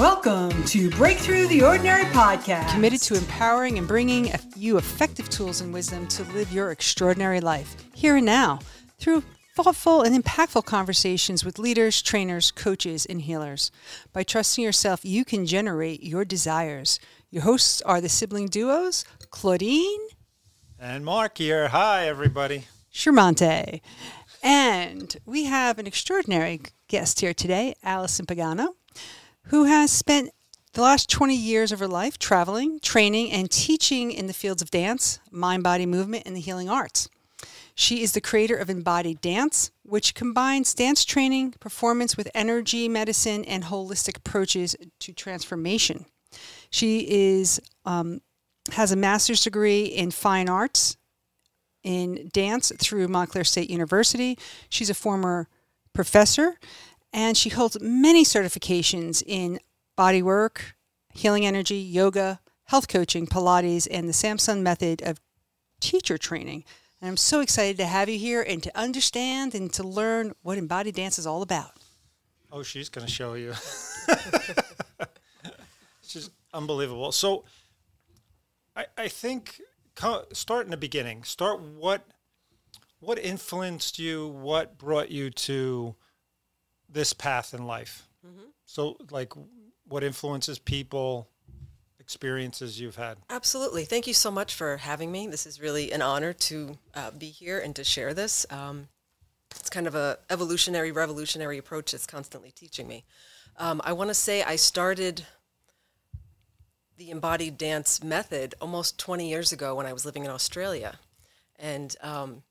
Welcome to Breakthrough the Ordinary podcast. Committed to empowering and bringing you effective tools and wisdom to live your extraordinary life here and now through thoughtful and impactful conversations with leaders, trainers, coaches, and healers. By trusting yourself, you can generate your desires. Your hosts are the sibling duos, Claudine and Mark here. Hi, everybody. Shermante. And we have an extraordinary guest here today, Allison Pagano, who has spent the last 20 years of her life traveling, training, and teaching in the fields of dance, mind body movement, and the healing arts. She is the creator of Embodied Dance, which combines dance training, performance with energy, medicine, and holistic approaches to transformation. She is um, has a master's degree in fine arts in dance through Montclair State University. She's a former professor and she holds many certifications in body work, healing energy, yoga, health coaching, Pilates, and the Samson method of teacher training. And I'm so excited to have you here and to understand and to learn what embodied dance is all about. Oh, she's going to show you. she's unbelievable. So I, I think start in the beginning. Start what what influenced you? What brought you to this path in life? Mm-hmm. So, like, what influences people, experiences you've had? Absolutely. Thank you so much for having me. This is really an honor to uh, be here and to share this. Um, it's kind of a evolutionary, revolutionary approach that's constantly teaching me. Um, I want to say I started the embodied dance method almost 20 years ago when I was living in Australia. And um,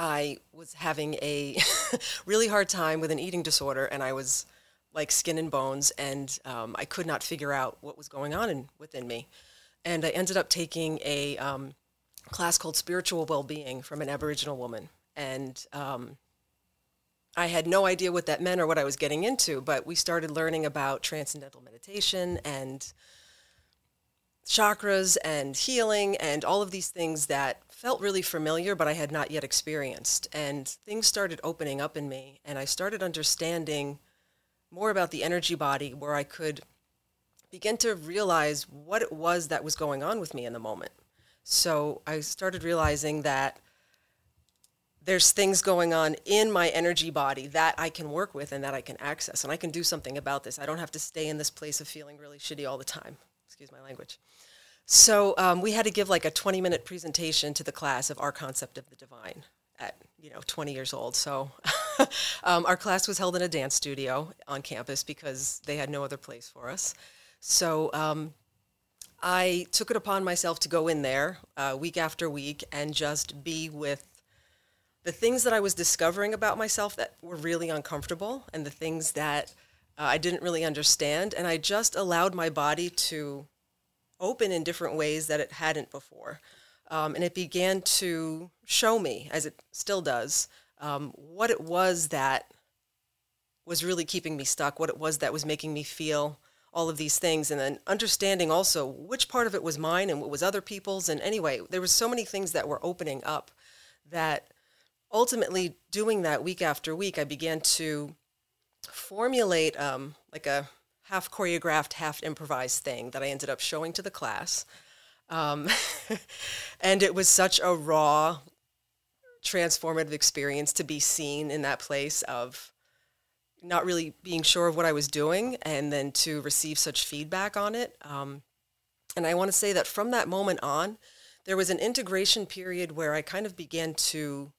I was having a really hard time with an eating disorder, and I was like skin and bones, and um, I could not figure out what was going on in, within me. And I ended up taking a um, class called Spiritual Well-Being from an Aboriginal woman, and um, I had no idea what that meant or what I was getting into. But we started learning about transcendental meditation and chakras and healing and all of these things that felt really familiar, but I had not yet experienced. And things started opening up in me, and I started understanding more about the energy body where I could begin to realize what it was that was going on with me in the moment. So I started realizing that there's things going on in my energy body that I can work with and that I can access, and I can do something about this. I don't have to stay in this place of feeling really shitty all the time. Excuse my language. So um, we had to give like a 20 minute presentation to the class of our concept of the divine at you know 20 years old. So um, our class was held in a dance studio on campus because they had no other place for us. So um, I took it upon myself to go in there uh, week after week and just be with the things that I was discovering about myself that were really uncomfortable and the things that uh, I didn't really understand. And I just allowed my body to open in different ways that it hadn't before. Um, and it began to show me, as it still does, um, what it was that was really keeping me stuck, what it was that was making me feel all of these things, and then understanding also which part of it was mine and what was other people's. And anyway, there were so many things that were opening up that ultimately, doing that week after week, I began to formulate um, like a half choreographed, half improvised thing that I ended up showing to the class. Um, and it was such a raw, transformative experience to be seen in that place of not really being sure of what I was doing and then to receive such feedback on it. Um, and I want to say that from that moment on, there was an integration period where I kind of began to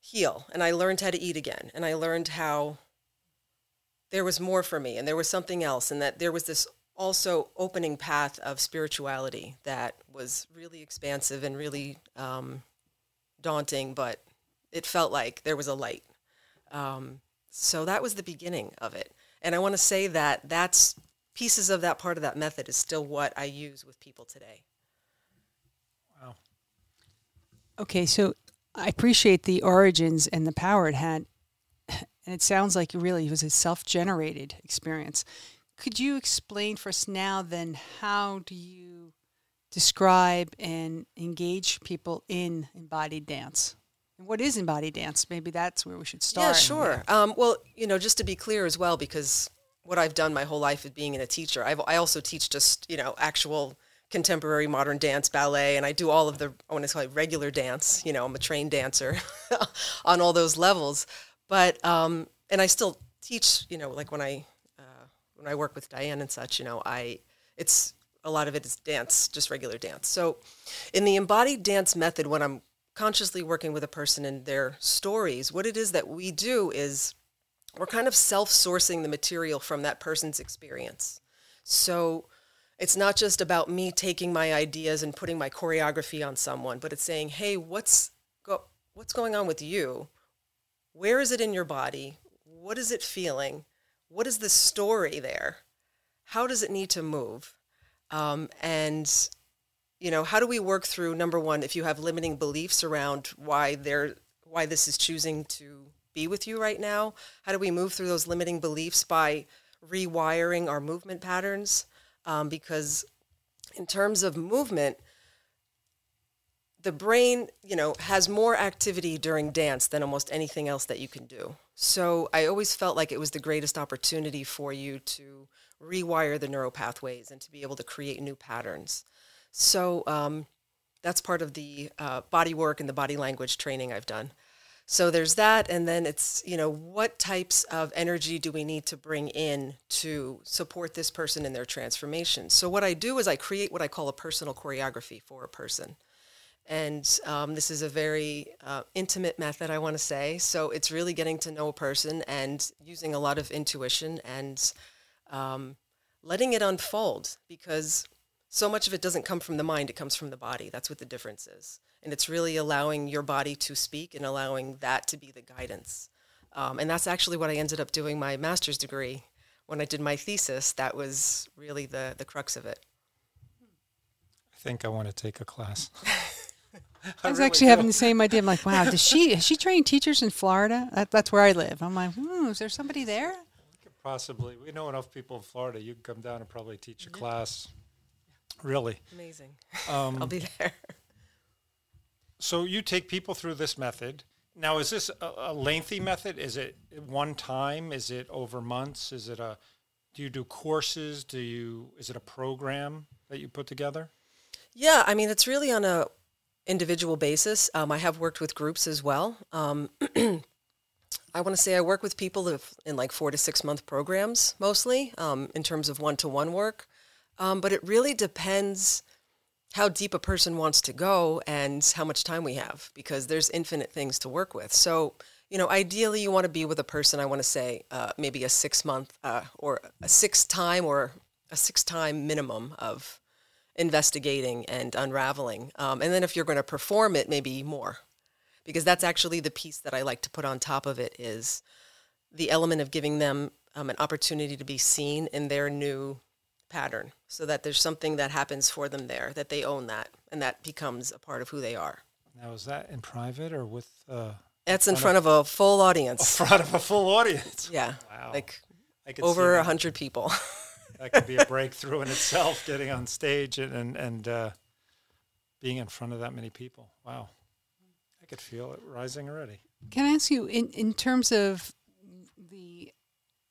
heal and I learned how to eat again and I learned how there was more for me and there was something else and that there was this also opening path of spirituality that was really expansive and really um, daunting, but it felt like there was a light. Um, so that was the beginning of it. And I want to say that that's pieces of that part of that method is still what I use with people today. Wow. Okay, so I appreciate the origins and the power it had and it sounds like it really it was a self-generated experience. Could you explain for us now then how do you describe and engage people in embodied dance? And what is embodied dance? Maybe that's where we should start. Yeah, sure. Um, well, you know, just to be clear as well, because what I've done my whole life is being a teacher. I've, I also teach just you know actual contemporary modern dance, ballet, and I do all of the I want to call it regular dance. You know, I'm a trained dancer on all those levels. But um, and I still teach. You know, like when I uh, when I work with Diane and such. You know, I it's a lot of it is dance, just regular dance. So, in the embodied dance method, when I'm consciously working with a person and their stories, what it is that we do is we're kind of self sourcing the material from that person's experience. So, it's not just about me taking my ideas and putting my choreography on someone, but it's saying, hey, what's, go- what's going on with you? Where is it in your body? What is it feeling? What is the story there? How does it need to move? Um, and you know, how do we work through number one, if you have limiting beliefs around why they're why this is choosing to be with you right now? How do we move through those limiting beliefs by rewiring our movement patterns? Um, because in terms of movement, the brain, you know, has more activity during dance than almost anything else that you can do. So I always felt like it was the greatest opportunity for you to rewire the neural pathways and to be able to create new patterns. So um, that's part of the uh, body work and the body language training I've done. So there's that, and then it's you know what types of energy do we need to bring in to support this person in their transformation. So what I do is I create what I call a personal choreography for a person, and um, this is a very uh, intimate method I want to say. So it's really getting to know a person and using a lot of intuition and um, letting it unfold because so much of it doesn't come from the mind, it comes from the body. That's what the difference is. And it's really allowing your body to speak and allowing that to be the guidance. Um, and that's actually what I ended up doing my master's degree when I did my thesis. That was really the, the crux of it. I think I want to take a class. I was really actually do. having the same idea. I'm like, wow, does she has she trained teachers in Florida? That, that's where I live. I'm like, hmm, is there somebody there? Possibly. We know enough people in Florida. You can come down and probably teach a class. Really. Amazing. Um, I'll be there. So you take people through this method. Now, is this a, a, lengthy method? Is it one time? Is it over months? Is it a? Do you do courses? Do you? Is it a program that you put together? Yeah, I mean, it's really on a individual basis. Um, I have worked with groups as well. Um, I want to say I work with people in like four to six month programs mostly um, in terms of one to one work. Um, but it really depends how deep a person wants to go and how much time we have because there's infinite things to work with. So, you know, ideally you want to be with a person, I want to say uh, maybe a six month uh, or a six time or a six time minimum of investigating and unraveling. Um, and then if you're going to perform it, maybe more. Because that's actually the piece that I like to put on top of it is the element of giving them um, an opportunity to be seen in their new pattern so that there's something that happens for them there that they own that and that becomes a part of who they are. Now is that in private or with uh, that's in front of, of, a full audience. In front of a full audience. Yeah. Wow. Like over a hundred people that could be a breakthrough in itself getting on stage and and, and uh, being in front of that many people wow I could feel it rising already. Can I ask you, in, in terms of the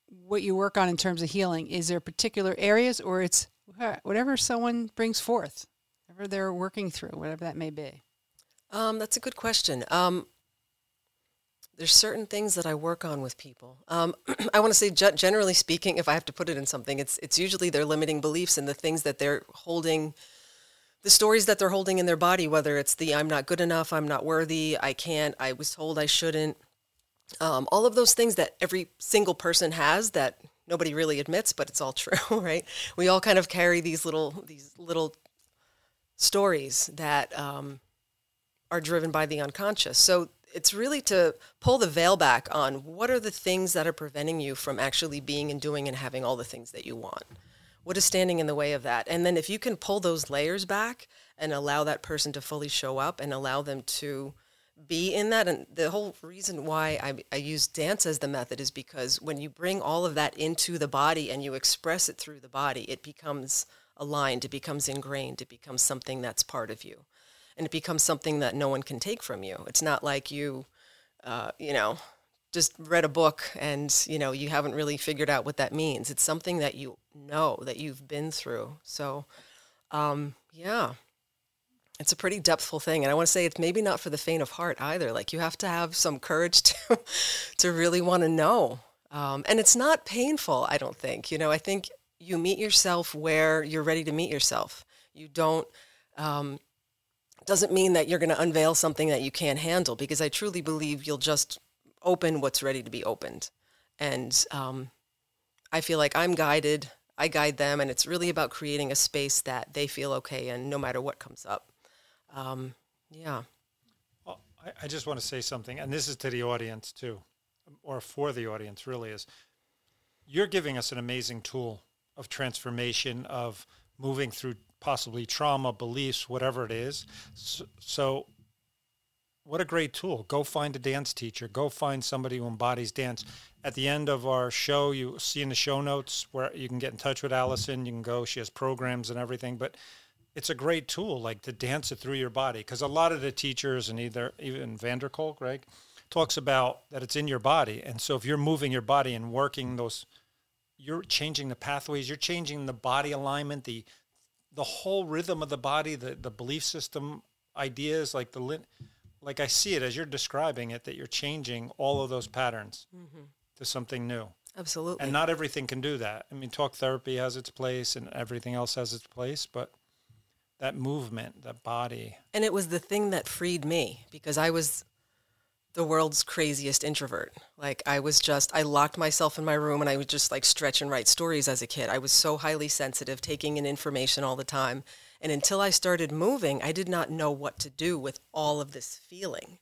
what you work on in terms of healing, is there particular areas or it's whatever someone brings forth, whatever they're working through, whatever that may be? Um, that's a good question. Um, there's certain things that I work on with people. Um, I want to say, generally speaking, if I have to put it in something, it's it's usually their limiting beliefs and the things that they're holding the stories that they're holding in their body, whether it's the I'm not good enough, I'm not worthy, I can't, I was told I shouldn't, um, all of those things that every single person has that nobody really admits, but it's all true, right? We all kind of carry these little these little stories that um, are driven by the unconscious. So it's really to pull the veil back on what are the things that are preventing you from actually being and doing and having all the things that you want. What is standing in the way of that? And then if you can pull those layers back and allow that person to fully show up and allow them to be in that and the whole reason why I, I use dance as the method is because when you bring all of that into the body and you express it through the body it becomes aligned it becomes ingrained it becomes something that's part of you and it becomes something that no one can take from you it's not like you uh, you know just read a book and you know you haven't really figured out what that means. It's something that you know that you've been through. So, um, yeah, it's a pretty depthful thing, and I want to say it's maybe not for the faint of heart either. Like you have to have some courage to to really want to know, um, and it's not painful. I don't think. You know, I think you meet yourself where you're ready to meet yourself. You don't. Um, doesn't mean that you're going to unveil something that you can't handle because I truly believe you'll just open what's ready to be opened. And um, I feel like I'm guided, I guide them, and it's really about creating a space that they feel okay in no matter what comes up. Um, yeah. Well, I, I just want to say something, and this is to the audience too, or for the audience really is you're giving us an amazing tool of transformation, of moving through possibly trauma, beliefs, whatever it is. So, so, what a great tool. Go find a dance teacher. Go find somebody who embodies dance. At the end of our show, you see in the show notes where you can get in touch with Allison. You can go. She has programs and everything. But it's a great tool, like to dance it through your body. Because a lot of the teachers and either even van der Kolk, Greg, talks about that it's in your body. And so if you're moving your body and working those, you're changing the pathways. You're changing the body alignment, the the whole rhythm of the body, the the belief system ideas, like the like I see it as you're describing it, that you're changing all of those patterns mm-hmm. to something new. Absolutely. And not everything can do that. I mean, talk therapy has its place, and everything else has its place, but that movement, that body. And it was the thing that freed me because I was the world's craziest introvert. Like I was just I locked myself in my room and I would just like stretch and write stories as a kid. I was so highly sensitive, taking in information all the time. And until I started moving, I did not know what to do with all of this feeling.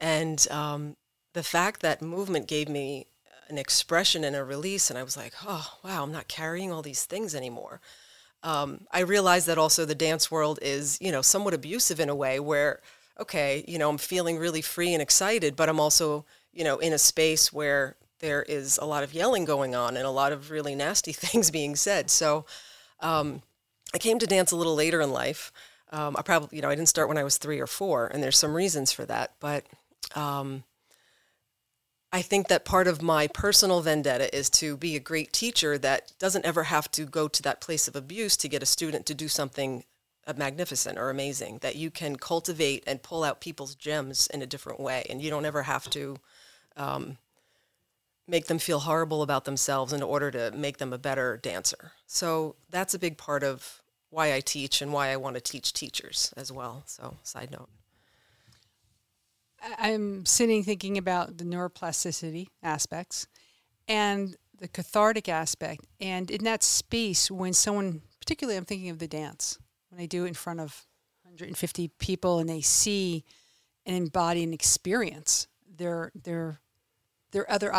And um, the fact that movement gave me an expression and a release, and I was like, oh, wow, I'm not carrying all these things anymore. Um, I realized that also the dance world is, you know, somewhat abusive in a way where, okay, you know, I'm feeling really free and excited, but I'm also, you know, in a space where there is a lot of yelling going on and a lot of really nasty things being said. So, um, I came to dance a little later in life. Um, I probably, you know, I didn't start when I was three or four, and there's some reasons for that. But um, I think that part of my personal vendetta is to be a great teacher that doesn't ever have to go to that place of abuse to get a student to do something magnificent or amazing. That you can cultivate and pull out people's gems in a different way, and you don't ever have to. Um, make them feel horrible about themselves in order to make them a better dancer. So that's a big part of why I teach and why I want to teach teachers as well. So, side note. I'm sitting thinking about the neuroplasticity aspects and the cathartic aspect. And in that space, when someone, particularly I'm thinking of the dance, when I do it in front of 150 people and they see and embody an experience, their their their other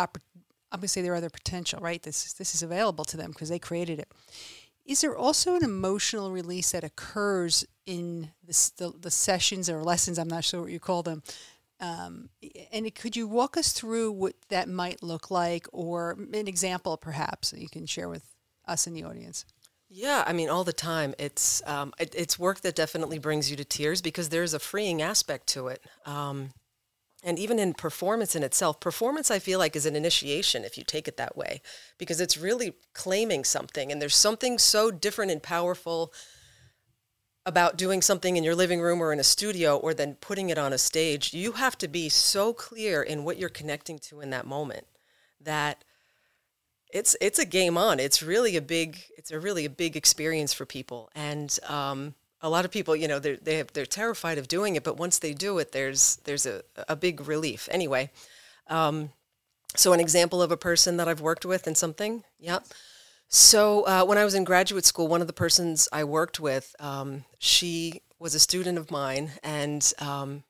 I'm going to say their other potential, right? This is, this is available to them because they created it. Is there also an emotional release that occurs in the, the sessions or lessons? I'm not sure what you call them. Um, and could you walk us through what that might look like or an example perhaps that you can share with us in the audience? Yeah, I mean, all the time. It's um, it, it's work that definitely brings you to tears because there's a freeing aspect to it. Um, and even in performance in itself performance i feel like is an initiation if you take it that way because it's really claiming something and there's something so different and powerful about doing something in your living room or in a studio or then putting it on a stage you have to be so clear in what you're connecting to in that moment that it's it's a game on it's really a big it's a really a big experience for people and um, a lot of people, you know, they're, they have, they're terrified of doing it, but once they do it, there's, there's a, a big relief. Anyway, um, so an example of a person that I've worked with and something, yeah. So uh, when I was in graduate school, one of the persons I worked with, um, she was a student of mine, and um,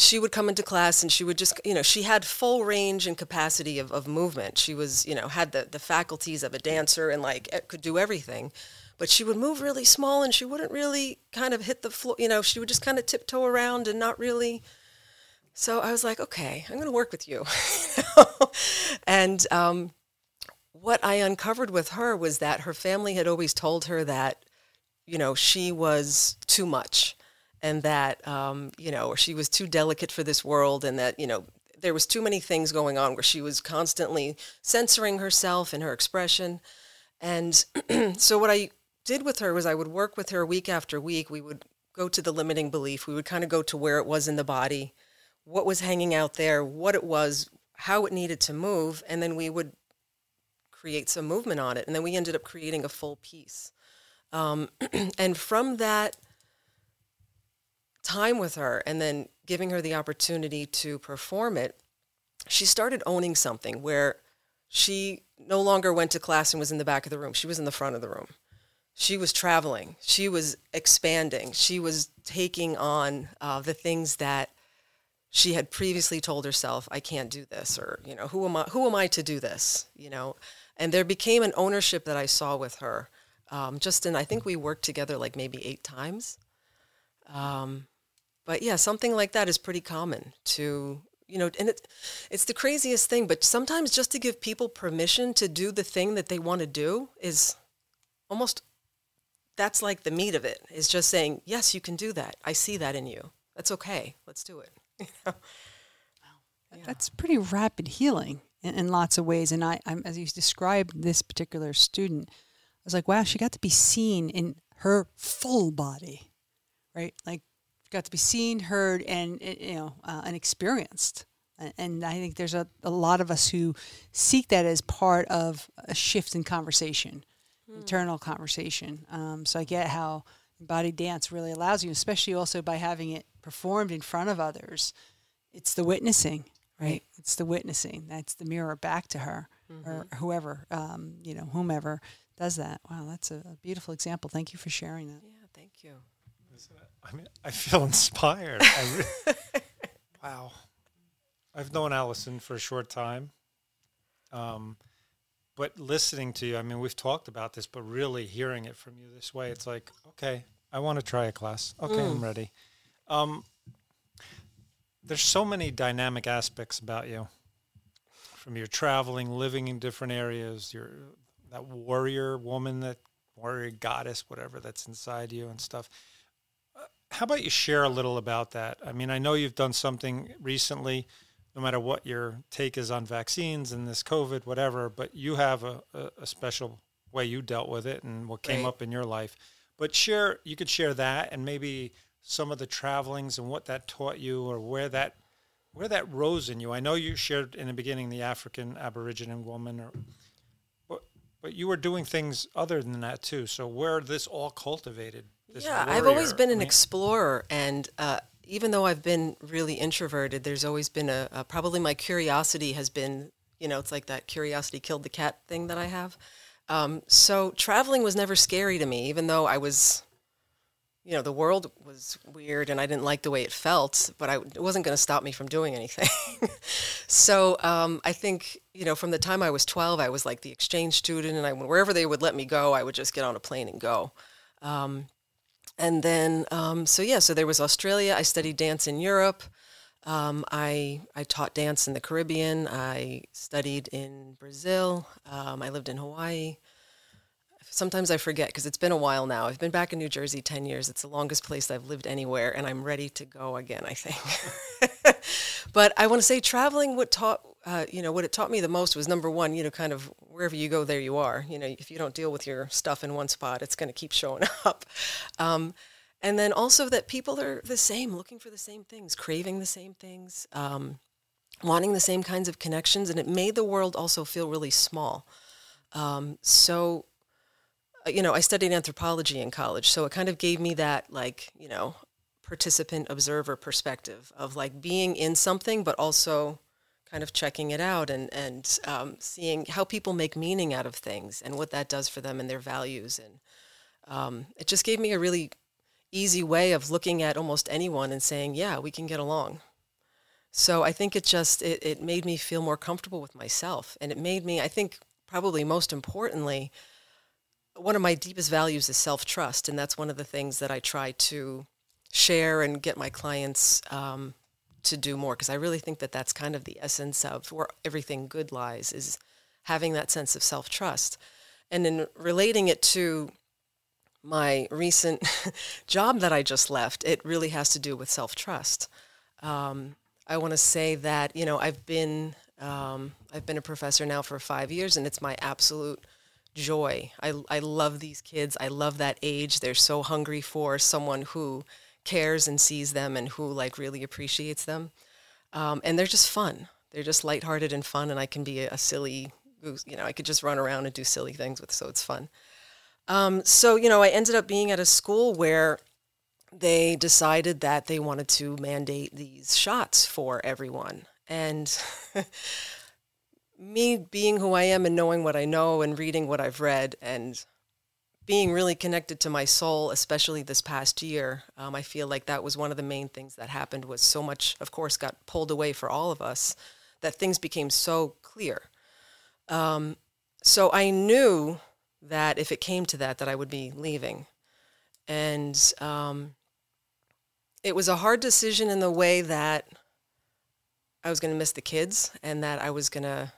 she would come into class and she would just, you know, she had full range and capacity of, of movement. She was, you know, had the, the faculties of a dancer and like could do everything but she would move really small and she wouldn't really kind of hit the floor. You know, she would just kind of tiptoe around and not really. So I was like, okay, I'm going to work with you. and um, what I uncovered with her was that her family had always told her that, you know, she was too much and that, um, you know, she was too delicate for this world and that, you know, there was too many things going on where she was constantly censoring herself and her expression. And so what I did with her was I would work with her week after week. We would go to the limiting belief. We would kind of go to where it was in the body, what was hanging out there, what it was, how it needed to move, and then we would create some movement on it. And then we ended up creating a full piece. Um, and from that time with her and then giving her the opportunity to perform it, she started owning something where she no longer went to class and was in the back of the room. She was in the front of the room. She was traveling. She was expanding. She was taking on uh, the things that she had previously told herself, "I can't do this," or you know, "Who am I? Who am I to do this?" You know, and there became an ownership that I saw with her. Um, just in, I think we worked together like maybe eight times. Um, but yeah, something like that is pretty common to you know, and it, it's the craziest thing. But sometimes just to give people permission to do the thing that they want to do is almost that's like the meat of it. Is just saying, yes, you can do that. I see that in you. That's okay. Let's do it. You know? That's pretty rapid healing in, in lots of ways. And I, I'm, as you described this particular student, I was like, wow, she got to be seen in her full body, right? Like, got to be seen, heard, and you know, uh, and experienced. And I think there's a, a lot of us who seek that as part of a shift in conversation, mm. internal conversation. Um, so I get how body dance really allows you, especially also by having it performed in front of others. It's the witnessing, right? It's the witnessing. That's the mirror back to her mm-hmm. or whoever, um, you know, whomever does that. Wow, that's a, a, beautiful example. Thank you for sharing that. Yeah, thank you. I mean, I feel inspired. I re- wow. I've known Allison for a short time. Um, but listening to you, I mean, we've talked about this, but really hearing it from you this way, it's like, okay, I want to try a class. Okay, mm. I'm ready. Um, there's so many dynamic aspects about you from your traveling, living in different areas, your that warrior woman, that warrior goddess, whatever that's inside you and stuff. How about you share a little about that? I mean, I know you've done something recently, no matter what your take is on vaccines and this COVID, whatever, but you have a, a, special way you dealt with it and what came right. up in your life. But share, you could share that and maybe some of the travelings and what that taught you or where that where that rose in you. I know you shared in the beginning the African Aboriginal woman or but, but you were doing things other than that too. So where this all cultivated? Yeah, warrior, I've always been an I mean, explorer, and uh, even though I've been really introverted, there's always been a, a, probably my curiosity has been, you know, it's like that curiosity killed the cat thing that I have. Um, so traveling was never scary to me, even though I was you know, the world was weird and I didn't like the way it felt, but I, it wasn't going to stop me from doing anything. so um, I think, you know, from the time I was 12, I was like the exchange student and I, wherever they would let me go, I would just get on a plane and go. Um, and then, um, so yeah, so there was Australia. I studied dance in Europe. Um, I, I taught dance in the Caribbean. I studied in Brazil. Um, I lived in Hawaii sometimes I forget because it's been a while now. I've been back in New Jersey 10 years. It's the longest place I've lived anywhere, and I'm ready to go again, I think. but I want to say traveling, what taught, uh, you know, what it taught me the most was number one, you know, kind of wherever you go, there you are. You know, if you don't deal with your stuff in one spot, it's going to keep showing up. Um, and then also that people are the same, looking for the same things, craving the same things, um, wanting the same kinds of connections. And it made the world also feel really small. Um, so uh, you know, I studied anthropology in college, so it kind of gave me that like, you know, participant observer perspective of like being in something, but also kind of checking it out and and um, seeing how people make meaning out of things and what that does for them and their values. And um, it just gave me a really easy way of looking at almost anyone and saying, yeah, we can get along. So I think it just it, it made me feel more comfortable with myself, and it made me, I think, probably most importantly one of my deepest values is self trust, and that's one of the things that I try to share and get my clients um, to do more because I really think that that's kind of the essence of where everything good lies is having that sense of self trust, and in relating it to my recent job that I just left, it really has to do with self trust. Um, I want to say that you know I've been um, I've been a professor now for five years, and it's my absolute joy. I I love these kids. I love that age. They're so hungry for someone who cares and sees them and who like really appreciates them, um, and they're just fun. They're just lighthearted and fun, and I can be a, a silly goose. You know, I could just run around and do silly things with, so it's fun. Um, so you know, I ended up being at a school where they decided that they wanted to mandate these shots for everyone. And me being who I am and knowing what I know and reading what I've read and being really connected to my soul, especially this past year, um, I feel like that was one of the main things that happened was so much, of course, got pulled away for all of us that things became so clear. Um, so I knew that if it came to that, that I would be leaving. And um, it was a hard decision in the way that I was going to miss the kids and that I was going to,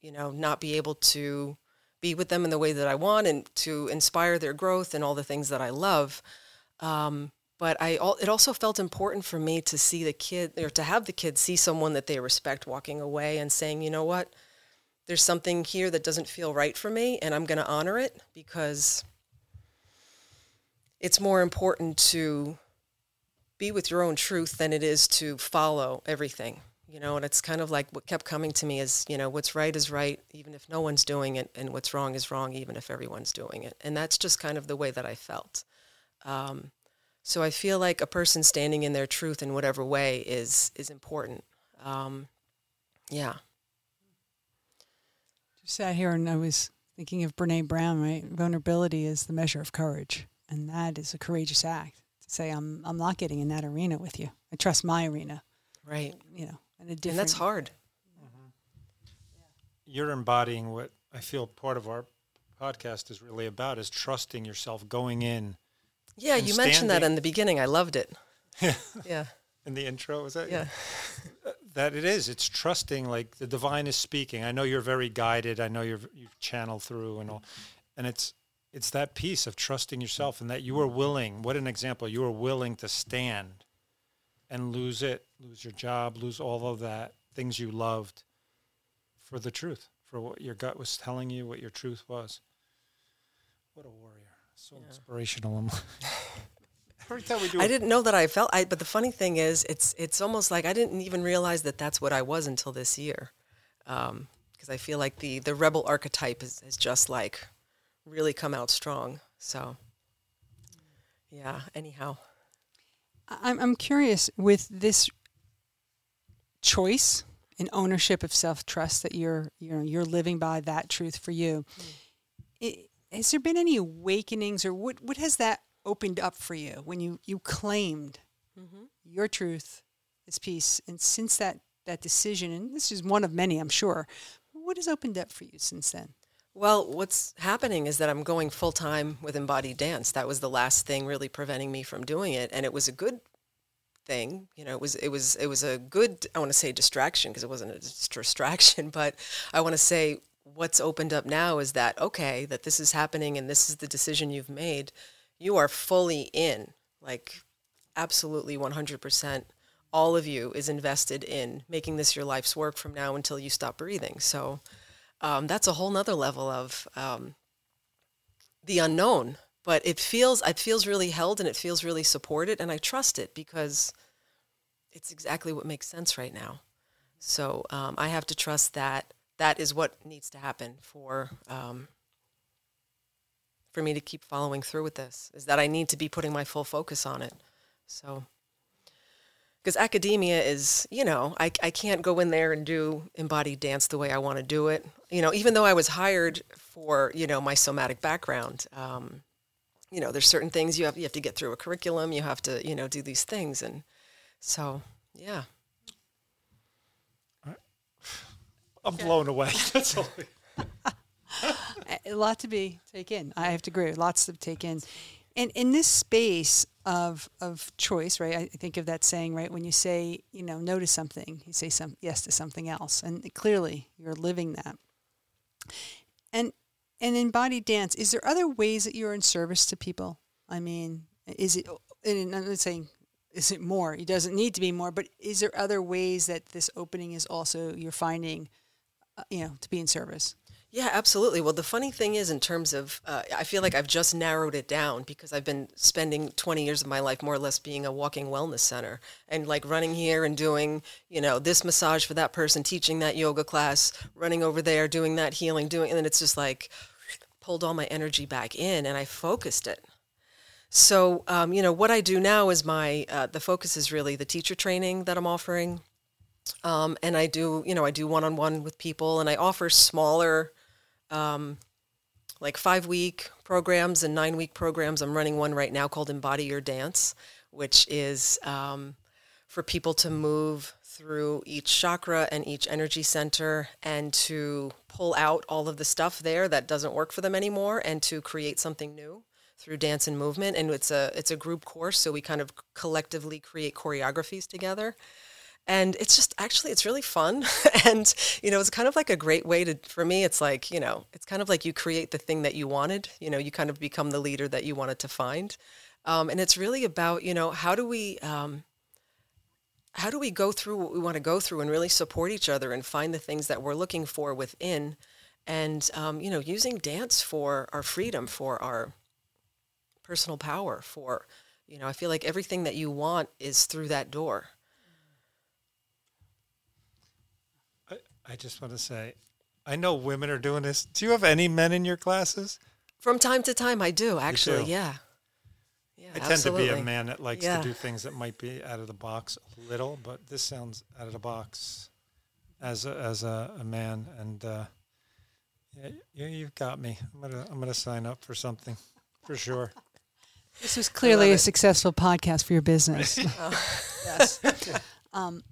you know, not be able to be with them in the way that I want and to inspire their growth and all the things that I love. Um, but I, it also felt important for me to see the kid or to have the kids see someone that they respect walking away and saying, you know what, there's something here that doesn't feel right for me and I'm going to honor it because it's more important to be with your own truth than it is to follow everything you know and it's kind of like what kept coming to me is you know what's right is right even if no one's doing it and what's wrong is wrong even if everyone's doing it and that's just kind of the way that i felt um, so i feel like a person standing in their truth in whatever way is is important um, yeah just sat here and i was thinking of Brené Brown right vulnerability is the measure of courage and that is a courageous act to say I'm I'm not getting in that arena with you. I trust my arena. Right. You know, and, and that's hard. Mm-hmm. You're embodying what I feel part of our podcast is really about is trusting yourself going in. Yeah, you standing. mentioned that in the beginning. I loved it. Yeah. yeah. In the intro, was that? Yeah. that it is. It's trusting like the divine is speaking. I know you're very guided. I know you're you channel through and all, and it's it's that piece of trusting yourself and that you are willing what an example you are willing to stand and lose it lose your job lose all of that things you loved for the truth for what your gut was telling you what your truth was what a warrior so yeah. inspirational every time we do I didn't know that I felt I but the funny thing is it's it's almost like I didn't even realize that that's what I was until this year because um, I feel like the the rebel archetype is, is just like really come out strong. So, yeah, anyhow. I'm, I'm curious with this choice and ownership of self trust that you're you know you're living by that truth for you. Mm. It, has there been any awakenings or what what has that opened up for you when you you claimed mm-hmm. your truth, this piece, and since that that decision, and this is one of many, I'm sure. What has opened up for you since then? Well, what's happening is that I'm going full time with embodied dance. That was the last thing really preventing me from doing it, and it was a good thing. You know, it was it was it was a good. I want to say distraction because it wasn't a distraction, but I want to say what's opened up now is that okay, that this is happening and this is the decision you've made. You are fully in, like absolutely 100%. All of you is invested in making this your life's work from now until you stop breathing. So um, that's a whole nother level of um, the unknown. But it feels it feels really held and it feels really supported, and I trust it because it's exactly what makes sense right now. So um, I have to trust that that is what needs to happen for um, for me to keep following through with this. Is that I need to be putting my full focus on it. So because academia is, you know, I, I can't go in there and do embodied dance the way I want to do it. You know, even though I was hired for, you know, my somatic background, um, you know, there's certain things you have, you have to get through a curriculum, you have to, you know, do these things. And so, yeah. I'm blown away. That's all. a lot to be taken. I have to agree. Lots to take in. And in this space of of choice, right? I think of that saying, right? When you say, you know, no to something, you say some yes to something else, and clearly you're living that. And and in body dance, is there other ways that you're in service to people? I mean, is it? And I'm not saying is it more? It doesn't need to be more, but is there other ways that this opening is also you're finding, uh, you know, to be in service? Yeah, absolutely. Well, the funny thing is, in terms of, uh, I feel like I've just narrowed it down because I've been spending 20 years of my life more or less being a walking wellness center and like running here and doing, you know, this massage for that person, teaching that yoga class, running over there, doing that healing, doing, and then it's just like pulled all my energy back in and I focused it. So, um, you know, what I do now is my, uh, the focus is really the teacher training that I'm offering. Um, and I do, you know, I do one-on-one with people and I offer smaller, um, like five week programs and nine week programs. I'm running one right now called Embody Your Dance, which is um, for people to move through each chakra and each energy center and to pull out all of the stuff there that doesn't work for them anymore and to create something new through dance and movement and it's a it's a group course so we kind of collectively create choreographies together and it's just actually it's really fun. And you know it's kind of like a great way to for me it's like you know it's kind of like you create the thing that you wanted. You know you kind of become the leader that you wanted to find. Um, and it's really about you know how do we um, how do we go through what we want to go through and really support each other and find the things that we're looking for within. And um, you know using dance for our freedom for our personal power for you know i feel like everything that you want is through that door I, I just want to say, I know women are doing this. Do you have any men in your classes? from time to time i do actually do? yeah yeah I tend to be a man that likes Yeah. to do things that might be out of the box a little, but this sounds out of the box as a, as a, a man. And uh, yeah, you, you've got me. I'm gonna I'm gonna sign up for something for sure. This was clearly a it. successful podcast for your business. yes. Um,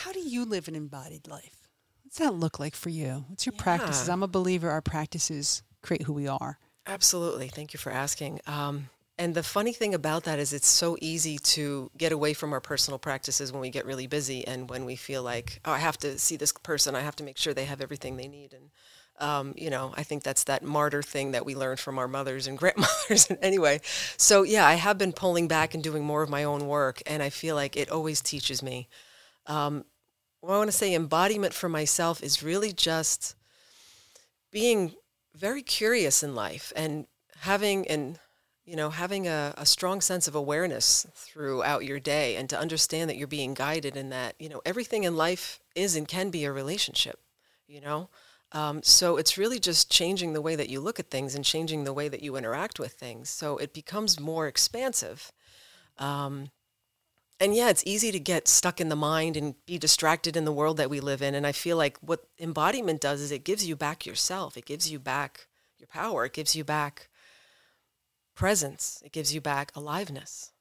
how do you live an embodied life? What's that look like for you? What's your practices? I'm a believer our practices create who we are. Absolutely. Thank you for asking. Um, and the funny thing about that is it's so easy to get away from our personal practices when we get really busy and when we feel like, oh, I have to see this person. I have to make sure they have everything they need. And, um, you know, I think that's that martyr thing that we learned from our mothers and grandmothers. And anyway, so yeah, I have been pulling back and doing more of my own work. And I feel like it always teaches me. Um, I want to say embodiment for myself is really just being very curious in life and having and you know having a, a strong sense of awareness throughout your day and to understand that you're being guided and that you know everything in life is and can be a relationship you know? Um, so it's really just changing the way that you look at things and changing the way that you interact with things. So it becomes more expansive. Um, and yeah, it's easy to get stuck in the mind and be distracted in the world that we live in. And I feel like what embodiment does is it gives you back yourself. It gives you back your power. It gives you back presence. It gives you back aliveness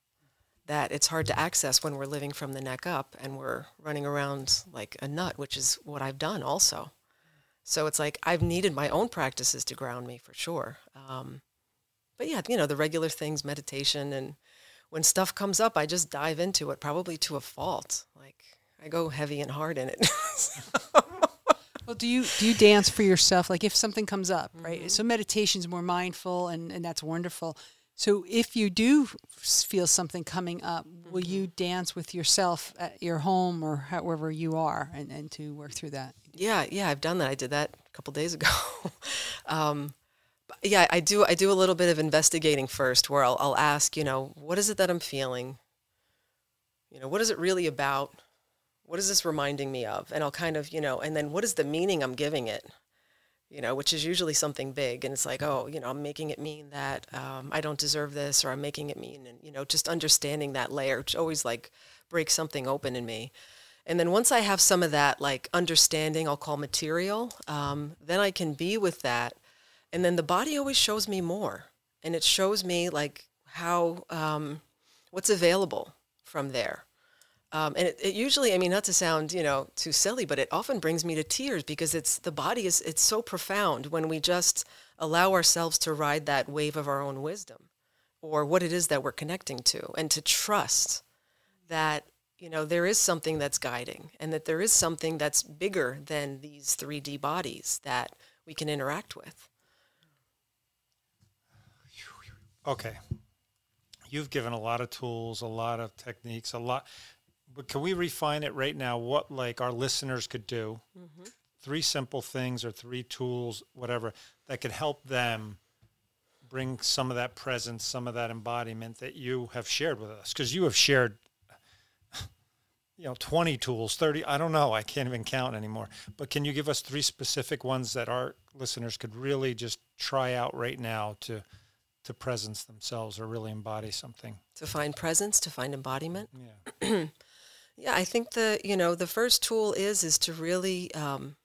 that it's hard to access when we're living from the neck up and we're running around like a nut, which is what I've done also. So it's like I've needed my own practices to ground me for sure. Um, but yeah, you know, the regular things, meditation and when stuff comes up, I just dive into it, probably to a fault. Like I go heavy and hard in it. Well, do you do you dance for yourself? Like if something comes up, right? So meditation's more mindful, and and that's wonderful. So if you do feel something coming up, will you dance with yourself at your home or however you are, and and to work through that? yeah, yeah, I've done that. I did that a couple days ago. um, yeah, I do. I do a little bit of investigating first, where I'll, I'll ask, you know, what is it that I'm feeling? You know, what is it really about? What is this reminding me of? And I'll kind of, you know, and then what is the meaning I'm giving it? You know, which is usually something big, and it's like, oh, you know, I'm making it mean that um, I don't deserve this, or I'm making it mean, and you know, just understanding that layer, which always like breaks something open in me. And then once I have some of that like understanding, I'll call material, um, then I can be with that. And then the body always shows me more. And it shows me like how, um, what's available from there. Um, and it, it usually, I mean, not to sound, you know, too silly, but it often brings me to tears because it's the body is, it's so profound when we just allow ourselves to ride that wave of our own wisdom or what it is that we're connecting to and to trust that you know there is something that's guiding and that there is something that's bigger than these 3D bodies that we can interact with. Okay. you've given a lot of tools, a lot of techniques, a lot. But can we refine it right now? What like our listeners could do? Mm-hmm. Three simple things or three tools, whatever, that could help them bring some of that presence, some of that embodiment that you have shared with us. Because you have shared, you know, 20 tools, 30, I don't know, I can't even count anymore. But can you give us three specific ones that our listeners could really just try out right now to to presence themselves or really embody something? To find presence, to find embodiment. Yeah. Yeah, I think the you know the first tool is is to really um,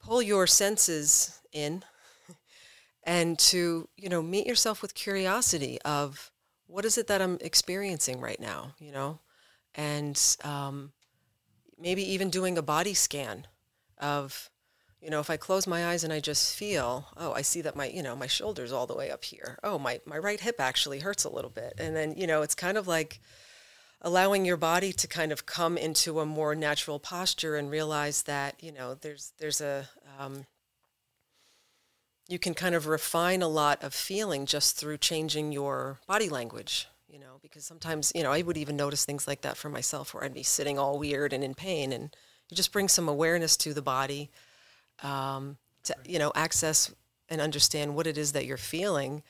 pull your senses in, and to you know meet yourself with curiosity of what is it that I'm experiencing right now, you know, and um, maybe even doing a body scan of you know if I close my eyes and I just feel oh I see that my you know my shoulders all the way up here. Oh my my right hip actually hurts a little bit. And then you know it's kind of like allowing your body to kind of come into a more natural posture and realize that you know there's there's a um, you can kind of refine a lot of feeling just through changing your body language you know because sometimes you know i would even notice things like that for myself where i'd be sitting all weird and in pain. And you just bring some awareness to the body um, to you know access and understand what it is that you're feeling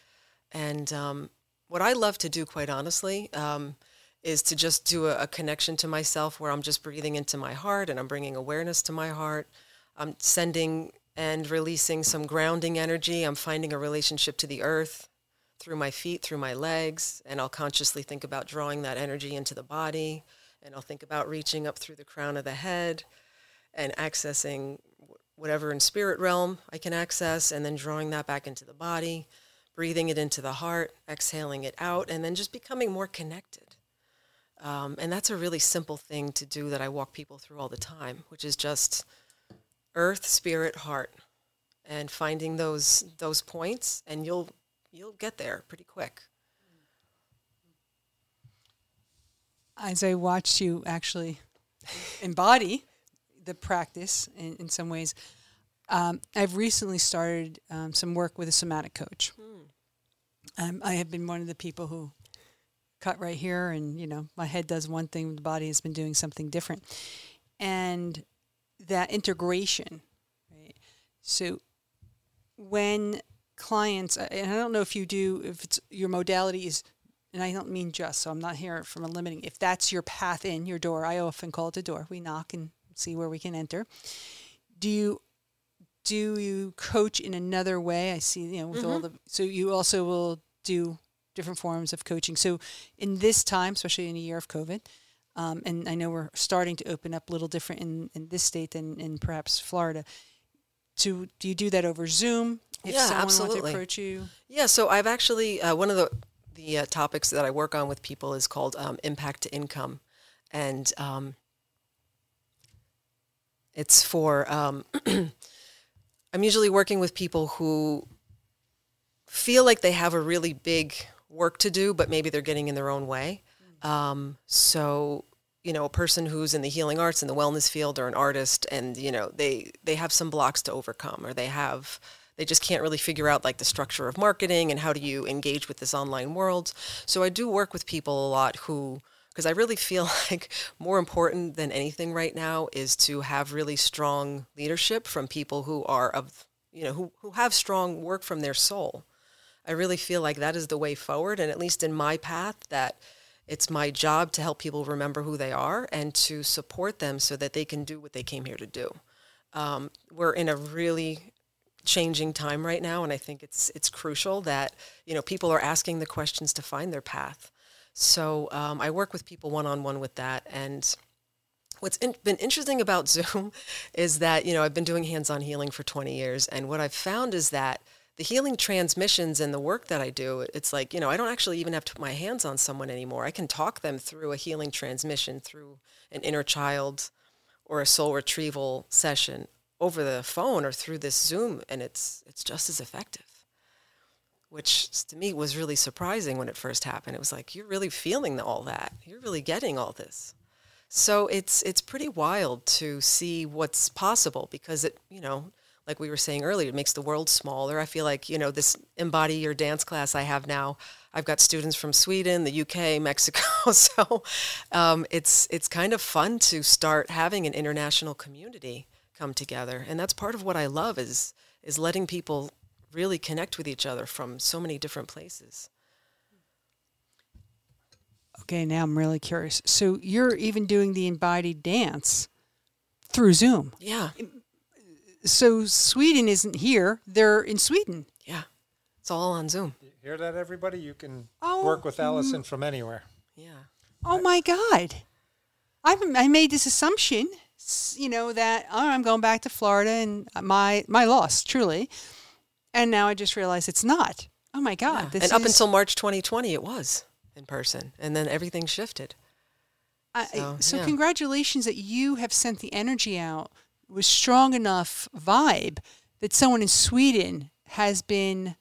and um, what i love to do quite honestly um, is to just do a, a connection to myself where I'm just breathing into my heart and I'm bringing awareness to my heart. I'm sending and releasing some grounding energy. I'm finding a relationship to the earth through my feet, through my legs, and I'll consciously think about drawing that energy into the body. And I'll think about reaching up through the crown of the head and accessing whatever in spirit realm I can access, and then drawing that back into the body, breathing it into the heart, exhaling it out, and then just becoming more connected. Um, and that's a really simple thing to do that I walk people through all the time, which is just earth, spirit, heart, and finding those those points, and you'll you'll get there pretty quick. As I watched you actually embody the practice in, in some ways, um, I've recently started um, some work with a somatic coach. Um, I have been one of the people who cut right here and you know my head does one thing the body has been doing something different. And that integration right? So when clients and i don't know if you do if it's your modality is and i don't mean just so i'm not here from a limiting if that's your path in your door i often call it a door. We knock and see where we can enter do you do you coach in another way i see you know with all the so you also will do different forms of coaching. So in this time, especially in a year of COVID, um, and I know we're starting to open up a little different in, in this state than in perhaps Florida. To do you do that over Zoom? If Yeah, absolutely. approach you, Yeah, so I've actually uh, one of the the uh, topics that I work on with people is called um, impact to income, and um, it's for um, I'm usually working with people who feel like they have a really big work to do, but maybe they're getting in their own way. Um, so you know, a person who's in the healing arts in the wellness field or an artist, and you know, they they have some blocks to overcome, or they have they just can't really figure out like the structure of marketing and how do you engage with this online world. So I do work with people a lot who because I really feel like more important than anything right now is to have really strong leadership from people who are of you know who, who have strong work from their soul. I really feel like that is the way forward, and at least in my path, that it's my job to help people remember who they are and to support them so that they can do what they came here to do. Um, we're in a really changing time right now, and I think it's it's crucial that you know people are asking the questions to find their path. So um, I work with people one on one with that, and what's in, been interesting about Zoom is that you know I've been doing hands-on healing for 20 years, and what I've found is that the healing transmissions and the work that I do, it's like you know I don't actually even have to put my hands on someone anymore. I can talk them through a healing transmission through an inner child or a soul retrieval session over the phone or through this Zoom, and it's it's just as effective. Which to me was really surprising when it first happened. It was like you're really feeling all that. You're really getting all this. So it's it's pretty wild to see what's possible because it you know like we were saying earlier it makes the world smaller. I feel like you know this embody your dance class I have now. I've got students from Sweden, the UK, Mexico. so um, it's it's kind of fun to start having an international community come together, and that's part of what I love is is letting people really connect with each other from so many different places. Okay, now I'm really curious. So you're even doing the embodied dance through Zoom. Yeah, So Sweden isn't here; they're in Sweden. yeah, it's all on Zoom. You hear that, everybody? You can Oh, work with mm. Allison from anywhere. Yeah. Oh my God! I I made this assumption, you know, that oh, I'm going back to Florida and my my loss truly, and now I just realized it's not. Oh my God! Yeah. And up until March 2020, it was in person, and then everything shifted. I, So, so yeah. congratulations that you have sent the energy out with strong enough vibe that someone in Sweden has been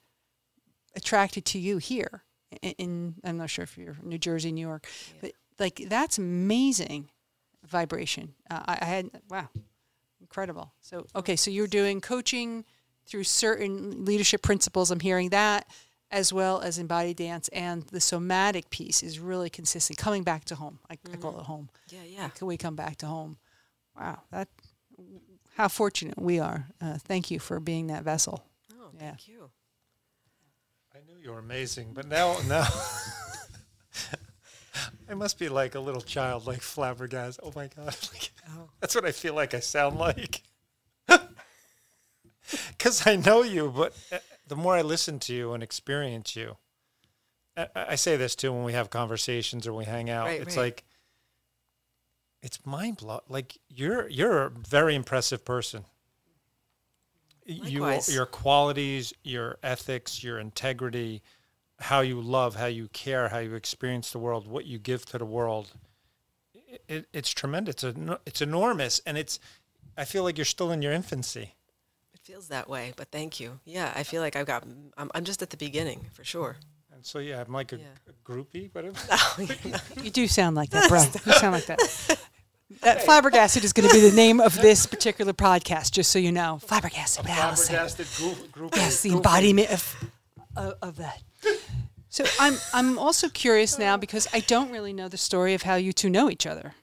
attracted to you here. In, in I'm not sure if you're New Jersey, New York, but like that's amazing vibration. Uh, I, I had wow, incredible. So okay, so you're doing coaching through certain leadership principles. I'm hearing that. As well as embodied dance and the somatic piece is really consistent. Coming back to home, I, I call it home. Yeah, yeah. Can we come back to home? Wow, that how fortunate we are. Uh, thank you for being that vessel. Oh, Yeah. thank you. I knew you were amazing, but now, now, I must be like a little child, like flabbergasted. Oh my god, like, that's what I feel like I sound like. Because I know you, but uh, the more I listen to you and experience you, I, I say this too when we have conversations or we hang out. Right, it's right. like it's mind blowing. Like you're you're a very impressive person. You Likewise. your qualities, your ethics, your integrity, how you love, how you care, how you experience the world, what you give to the world. It, it, it's tremendous. It's, it's enormous, and it's. I feel like you're still in your infancy. It feels that way, but thank you. Yeah, I feel like I've got. I'm, I'm just at the beginning for sure. And so yeah, I'm like a, Yeah. a groupie, but You do sound like that, bro. you sound like that. That flabbergasted is going to be the name of this particular podcast, just so you know. Flabbergasted with Allison. flabbergasted group, groupie. Yes, the embodiment of, of of that. So I'm I'm also curious now because I don't really know the story of how you two know each other.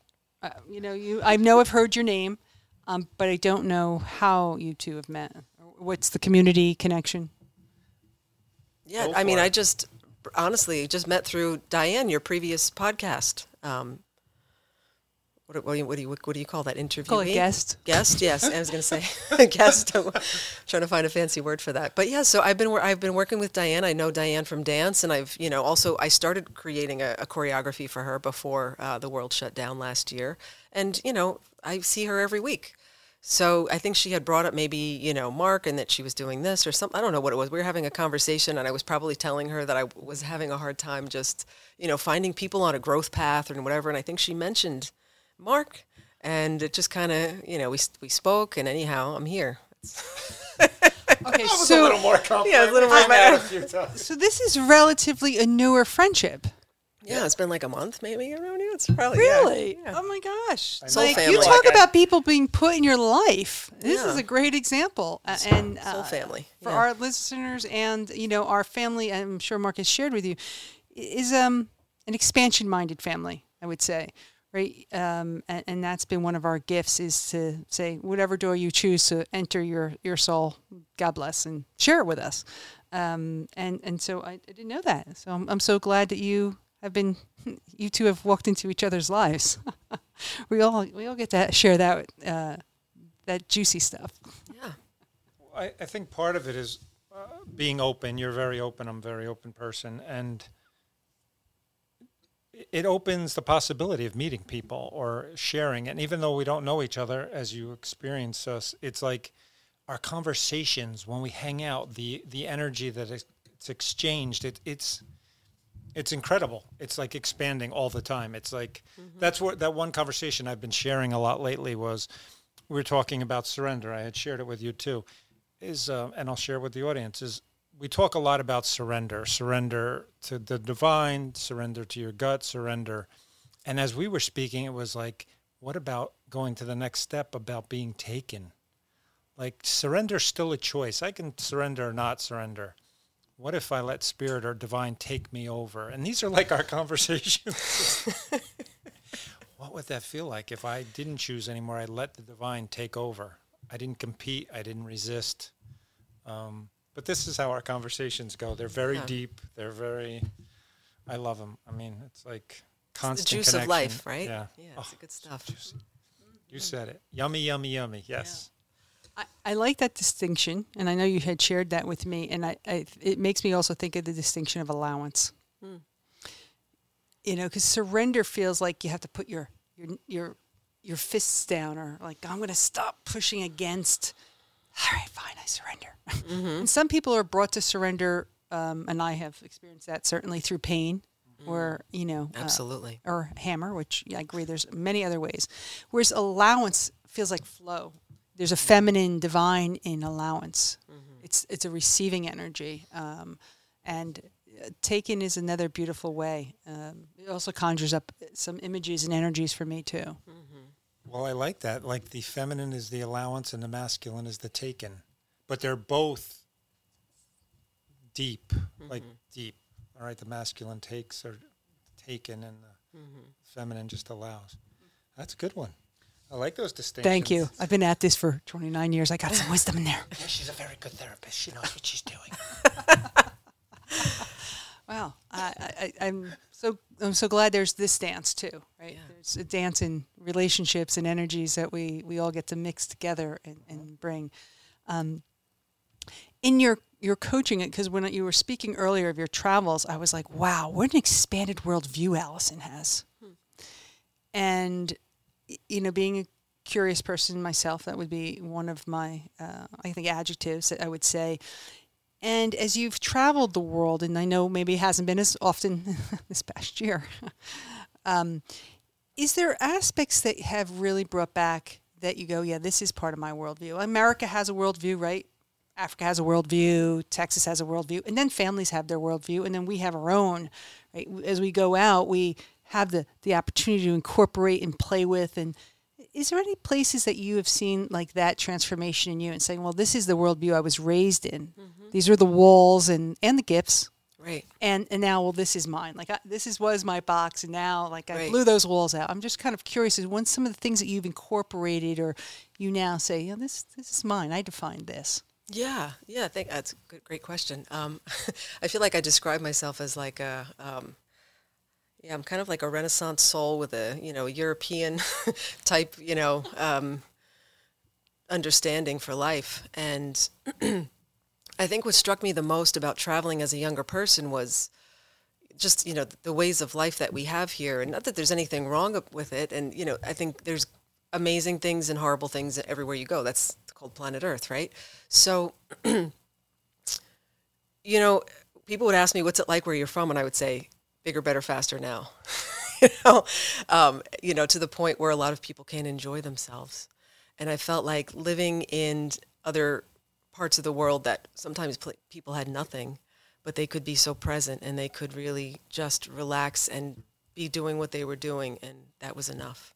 Uh, you know, you I know I've heard your name, um, but I don't know how you two have met. What's the community connection? Yeah, Go I mean, for I just honestly just met through Diane, your previous podcast. Um, what, do- what, do you, what do you what do you call that interview? Call it guest. Guest, yes. I was going to say guest. I'm trying to find a fancy word for that. But yeah, so I've been I've been working with Diane. I know Diane from dance, and I've you know also I started creating a, a choreography for her before uh, the world shut down last year, and you know I see her every week. So I think she had brought up maybe you know Mark and that she was doing this or something. I don't know what it was. We were having a conversation, and I was probably telling her that I was having a hard time just you know finding people on a growth path and whatever. And I think she mentioned Mark, and it just kind of you know we we spoke, and anyhow I'm here. Okay, a little so more complex. Yeah, a little more- had a so this is relatively a newer friendship. Yeah, it's been like a month maybe around here. It's probably Really? yeah. Oh my gosh! Soul Like family. you talk Like I- about people being put in your life. This is a great example, uh, and Soul uh, family, for our listeners and you know our family. I'm sure Mark has shared with you is um an expansion-minded family. I would say, right? Um, and, and that's been one of our gifts is to say whatever door you choose to enter your your soul, God bless, and share it with us. Um, and and so I, I didn't know that. So I'm, I'm so glad that you have been, you two have walked into each other's lives. we all we all get to share that uh, that juicy stuff. yeah. I, I think part of it is uh, being open. You're very open. I'm a very open person, and it- it opens the possibility of meeting people or sharing. And even though we don't know each other, as you experience us, it's like our conversations when we hang out. The the energy that it's exchanged. It, it's it's incredible. It's like expanding all the time. It's like that's what that one conversation I've been sharing a lot lately was we were talking about surrender. I had shared it with you too. Is uh, and I'll share it with the audience. Is we talk a lot about surrender, surrender to the divine, surrender to your gut, surrender. And as we were speaking, it was like, what about going to the next step about being taken? Like surrender's still a choice. I can surrender or not surrender. What if I let spirit or divine take me over? And these are like our conversations. what would that feel like if I didn't choose anymore? I let the divine take over. I didn't compete. I didn't resist. Um, but this is how our conversations go. They're very Yeah. deep. They're very. I love them. I mean, it's like the constant juice connection. of life, right? Yeah. Yeah, Oh, it's good stuff. juicy. You said it. Yummy, yummy, yummy. Yes. I, I like that distinction, and I know you had shared that with me, and I, I it makes me also think of the distinction of allowance. You know, because surrender feels like you have to put your your your your fists down, or like I'm going to stop pushing against. All right, fine, I surrender. and some people are brought to surrender, um, and I have experienced that certainly through pain, or you know, uh, Absolutely. or hammer, which yeah, I agree. There's many other ways. Whereas allowance feels like flow. There's a feminine divine in allowance. It's it's a receiving energy, um, and uh, taken is another beautiful way. Um, it also conjures up some images and energies for me too. Well, I like that. Like the feminine is the allowance and the masculine is the taken. But they're both deep, like deep. All right, the masculine takes are taken and the feminine just allows. That's a good one. I like those distinctions. Thank you. I've been at this for 29 years. I got some wisdom in there. Yeah, she's a very good therapist. She knows what she's doing. Wow, I, I, I'm so I'm so glad there's this dance too, right? Yeah. There's a dance in relationships and energies that we we all get to mix together and, and bring. Um, in your your coaching, because when you were speaking earlier of your travels, I was like, wow, what an expanded worldview Allison has. And y- you know, being a curious person myself, that would be one of my uh, I think adjectives that I would say. And as you've traveled the world, and I know maybe it hasn't been as often this past year, um, is there aspects that have really brought back that you go, yeah, this is part of my worldview? America has a worldview, right? Africa has a worldview, Texas has a worldview, and then families have their worldview, and then we have our own. Right? As we go out, we have the, the opportunity to incorporate and play with. And is there any places that you have seen like that transformation in you and saying, well, this is the worldview I was raised in? These are the walls and, and the gifts. Right. And, and now, well, this is mine. Like I, this is was my box, and now, like I Right. blew those walls out. I'm just kind of curious. Is one some of the things that you've incorporated, or you now say, yeah, this this is mine. I defined this. Yeah, yeah, I think that's a good, great question. Um, I feel like I describe myself as like a, um, yeah, I'm kind of like a Renaissance soul with a, you know, European type, you know, um, understanding for life. And I think what struck me the most about traveling as a younger person was just, you know, the ways of life that we have here. And not that there's anything wrong with it. And, you know, I think there's amazing things and horrible things everywhere you go. That's called planet Earth, right? So, you know, people would ask me, "What's it like where you're from?" And I would say, "Bigger, better, faster now." you know, um, you know, to the point where a lot of people can't enjoy themselves. And I felt like living in other parts of the world that sometimes pl- people had nothing, but they could be so present and they could really just relax and be doing what they were doing, and that was enough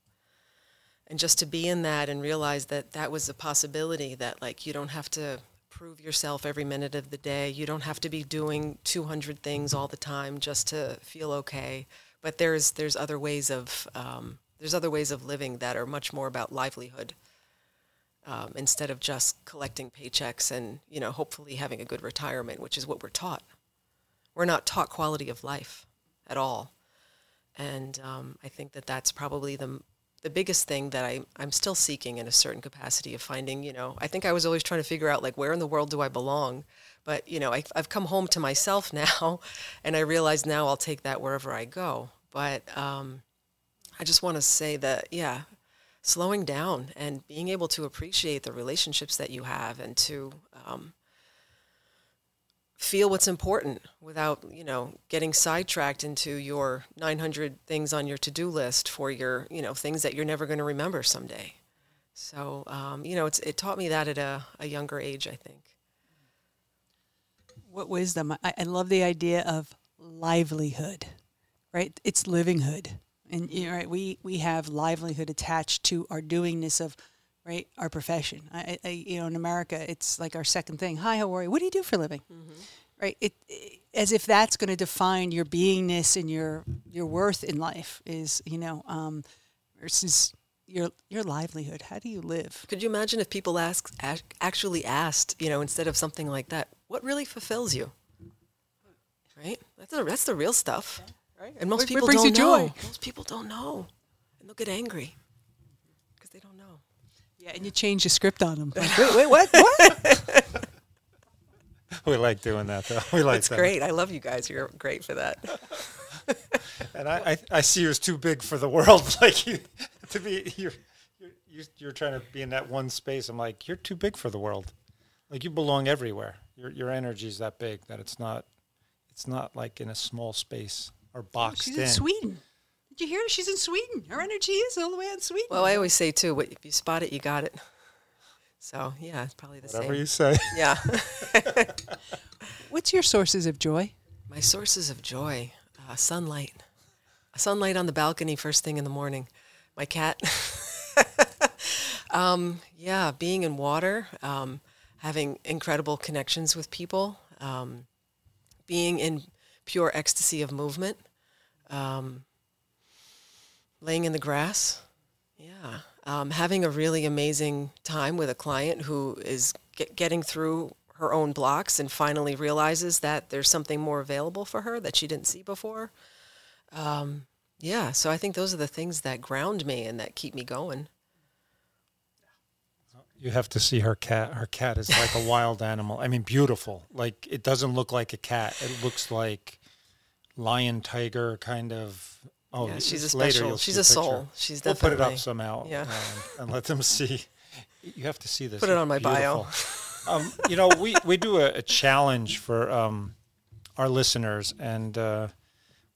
and just to be in that and realize that that was a possibility that like you don't have to prove yourself every minute of the day. You don't have to be doing 200 things all the time just to feel okay. But there's there's other ways of um, there's other ways of living that are much more about livelihood um, instead of just collecting paychecks and you know hopefully having a good retirement which is what we're taught. We're not taught quality of life at all. And um, I think that that's probably the the biggest thing that I, I'm still seeking in a certain capacity of finding, you know, I think I was always trying to figure out like where in the world do I belong? But, you know, I, I've come home to myself now and I realize now I'll take that wherever I go. But um, I just want to say that, yeah, slowing down and being able to appreciate the relationships that you have and to um, feel what's important without you know getting sidetracked into your 900 things on your to-do list for your you know things that you're never going to remember someday so um, you know it's, it taught me that at a, a younger age i think What wisdom! I, I love the idea of livelihood, right? It's livinghood, and you know, right, we we have livelihood attached to our doingness of right our profession. I, I you know in America, it's like our second thing. Hi, how are you? What do you do for a living? right? It, it as if that's going to define your beingness and your your worth in life is you know um, versus your your livelihood. How do you live? Could you imagine if people ask, ac- actually asked, you know, instead of something like that, what really fulfills you? Right? That's the, that's the real stuff. Right. And most What- what people brings don't you know. joy? Most people don't know. And they'll get angry because they don't know. Yeah, and you change the script on them. Like, wait, wait, what? What? We like doing that though. We like It's that. great. I love you guys. You're great for that. And I, I, I see you as too big for the world. Like you, to be, you're, you're, you're- you're trying to be in that one space. I'm like, you're too big for the world. Like you belong everywhere. Your, your energy is that big that it's not, it's not like in a small space or boxed She's in. in Sweden. Did you hear? She's in Sweden. Her energy is all the way in Sweden. Well, I always say too, what- if you spot it, you got it. So yeah, it's probably the Whatever same. Whatever you say. Yeah. What's your sources of joy? My sources of joy, uh, sunlight, sunlight on the balcony first thing in the morning. My cat. um, yeah, being in water, um, having incredible connections with people, um, being in pure ecstasy of movement, um, laying in the grass. Yeah, um, having a really amazing time with a client who is get, getting through her own blocks and finally realizes that there's something more available for her that she didn't see before. Um, yeah, so I think those are the things that ground me and that keep me going. You have to see her cat. Her cat is like a wild animal. I mean, beautiful. Like it doesn't look like a cat. It looks like lion, tiger, kind of. Oh, Yeah, she's a special- she's see a soul. She's We'll put it up somehow. yeah. um, and let them see. You have to see this. Put it It's on my bio. um, you know, we we do a, a challenge for um, our listeners, and uh,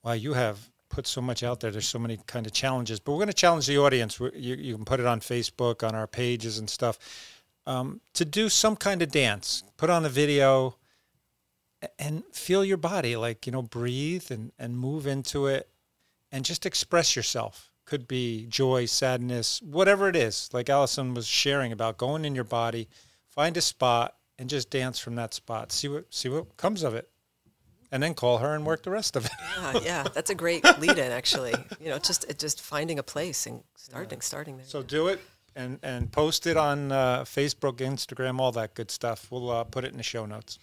wow, you have put so much out there. There's so many kind of challenges, but we're going to challenge the audience. We- You, you can put it on Facebook, on our pages and stuff, um, to do some kind of dance. Put on a video and feel your body, like you know, breathe and and move into it, and just express yourself. Could be joy, sadness, whatever it is. Like Allison was sharing about going in your body, find a spot and just dance from that spot. See what see what comes of it, and then call her and work the rest of it. Yeah, yeah, that's a great lead-in, actually. You know, just it just finding a place and starting, starting there. So do it and and post it on uh, Facebook, Instagram, all that good stuff. We'll uh, put it in the show notes.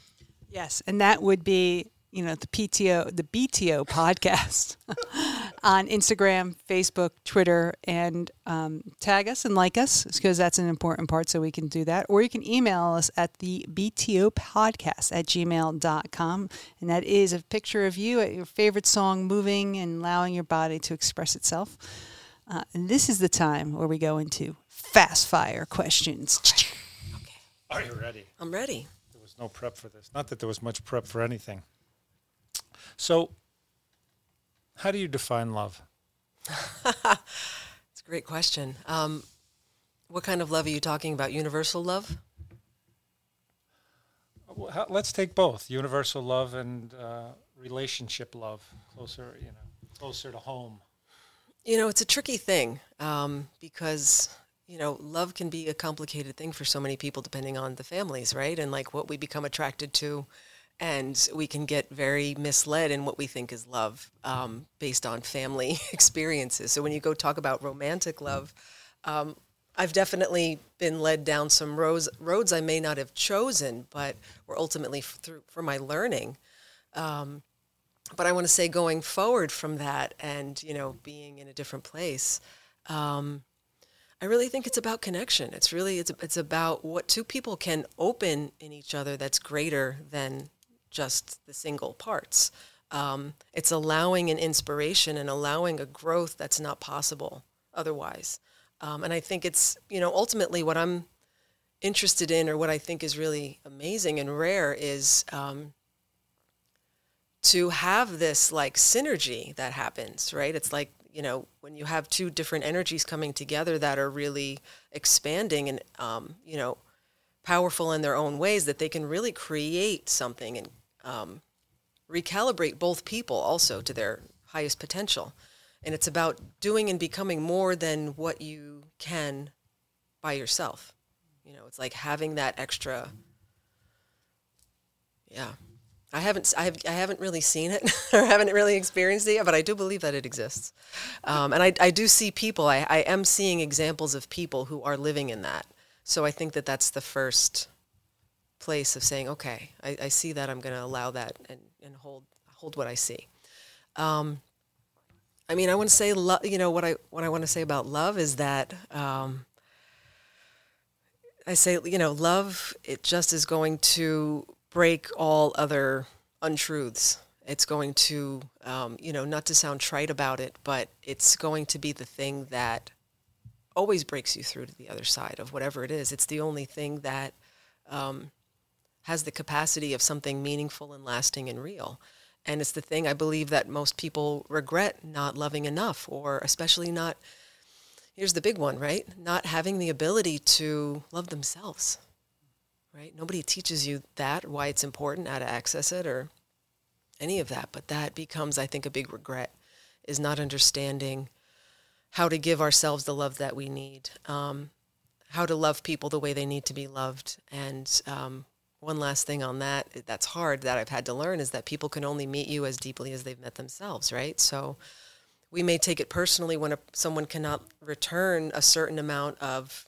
Yes, and that would be you know the PTO, the BTO podcast on Instagram, Facebook, Twitter, and um, tag us and like us because that's an important part. So we can do that, or you can email us at the BTO podcast at gmail.com. and that is a picture of you at your favorite song, moving and allowing your body to express itself. Uh, and this is the time where we go into fast fire questions. Okay. Are you ready? I'm ready. There was no prep for this. Not that there was much prep for anything. So, how do you define love? It's a great question. Um, what kind of love are you talking about? Universal love? Well, how- Let's take both universal love and uh, relationship love, closer, you know, closer to home. You know, it's a tricky thing um, because, you know, love can be a complicated thing for so many people depending on the families, right? And like what we become attracted to. And we can get very misled in what we think is love um, based on family experiences. So when you go talk about romantic love, um, I've definitely been led down some roads, roads I may not have chosen, but were ultimately f- through for my learning but I want to say going forward from that and you know being in a different place, um, I really think it's about connection. It's really it's it's about what two people can open in each other that's greater than just the single parts. Um, it's allowing an inspiration and allowing a growth that's not possible otherwise. Um, and I think it's you know ultimately what I'm interested in or what I think is really amazing and rare is um, to have this like synergy that happens, right? It's like, you know, when you have two different energies coming together that are really expanding and, um, you know, powerful in their own ways, that they can really create something and um, recalibrate both people also to their highest potential. And it's about doing and becoming more than what you can by yourself. You know, it's like having that extra, yeah. I haven't, I, have, I haven't really seen it or haven't really experienced it yet, but I do believe that it exists. Um, and I, I do see people, I, I am seeing examples of people who are living in that. So I think that that's the first place of saying, okay, I, I see that, I'm going to allow that and, and hold, hold what I see. Um, I mean, I want to say, lo- you know, what I, what I want to say about love is that, um, I say, you know, love, it just is going to break all other untruths. It's going to, um, you know, not to sound trite about it, but it's going to be the thing that always breaks you through to the other side of whatever it is. It's the only thing that um, has the capacity of something meaningful and lasting and real. And it's the thing I believe that most people regret not loving enough, or especially not, here's the big one, right? Not having the ability to love themselves right? Nobody teaches you that, why it's important, how to access it, or any of that. But that becomes, I think, a big regret is not understanding how to give ourselves the love that we need, um, how to love people the way they need to be loved. And um, one last thing on that that's hard that I've had to learn is that people can only meet you as deeply as they've met themselves, right? So we may take it personally when a, someone cannot return a certain amount of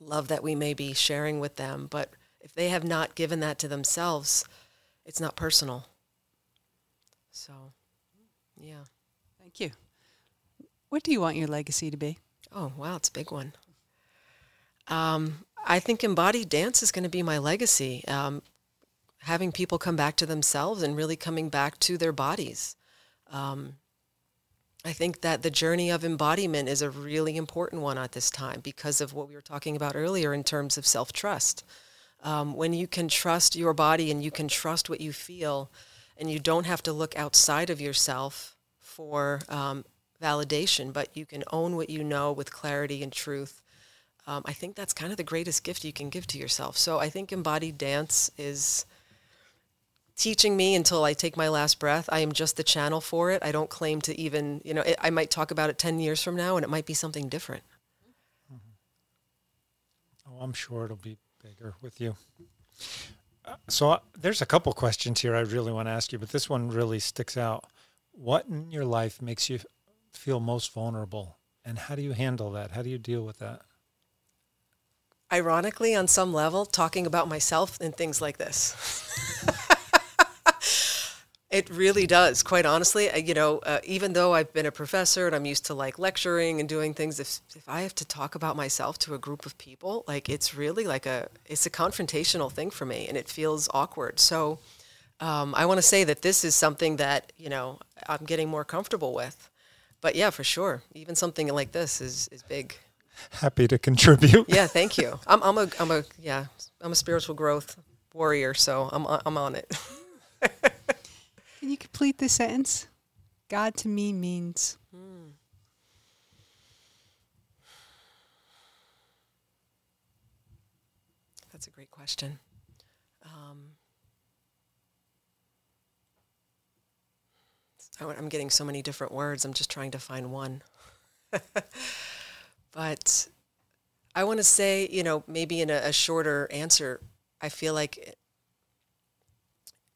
love that we may be sharing with them. But if they have not given that to themselves, it's not personal. So, yeah. Thank you. What do you want your legacy to be? Oh, wow, it's a big one. Um, I think embodied dance is going to be my legacy. Um, having people come back to themselves and really coming back to their bodies. Um, I think that the journey of embodiment is a really important one at this time because of what we were talking about earlier in terms of self trust. Um, when you can trust your body and you can trust what you feel, and you don't have to look outside of yourself for um, validation, but you can own what you know with clarity and truth. Um, I think that's kind of the greatest gift you can give to yourself. So I think embodied dance is teaching me until I take my last breath. I am just the channel for it. I don't claim to even, you know, it, I might talk about it 10 years from now and it might be something different. Oh, I'm sure it'll be bigger with you. Uh, so uh, there's a couple questions here I really want to ask you, but this one really sticks out. What in your life makes you feel most vulnerable? And how do you handle that? How do you deal with that? Ironically, on some level, talking about myself and things like this. It really does, quite honestly. Uh, you know, uh, even though I've been a professor and I'm used to like lecturing and doing things, if if I have to talk about myself to a group of people, like it's really like a it's a confrontational thing for me, and it feels awkward. So, um, I want to say that this is something that you know I'm getting more comfortable with. But yeah, for sure, even something like this is is big. Happy to contribute. Yeah, thank you. I'm I'm a I'm a yeah I'm a spiritual growth warrior, so I'm I'm on it. Can you complete this sentence? God to me means. Hmm. That's a great question. Um, I'm getting so many different words. I'm just trying to find one. but I want to say, you know, maybe in a, a shorter answer, I feel like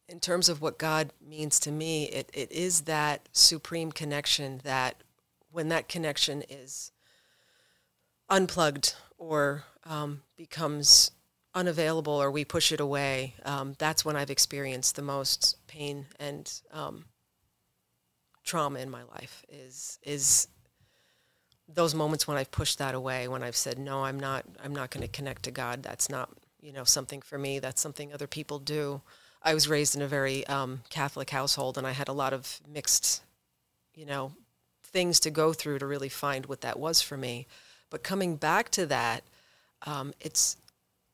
in terms of what God means to me, it, it is that supreme connection that when that connection is unplugged or um, becomes unavailable or we push it away, um, that's when I've experienced the most pain and um, trauma in my life. Is is those moments when I've pushed that away, when I've said, "No, I'm not. I'm not going to connect to God. That's not you know something for me. That's something other people do." I was raised in a very um, Catholic household, and I had a lot of mixed, you know, things to go through to really find what that was for me. But coming back to that, um, it's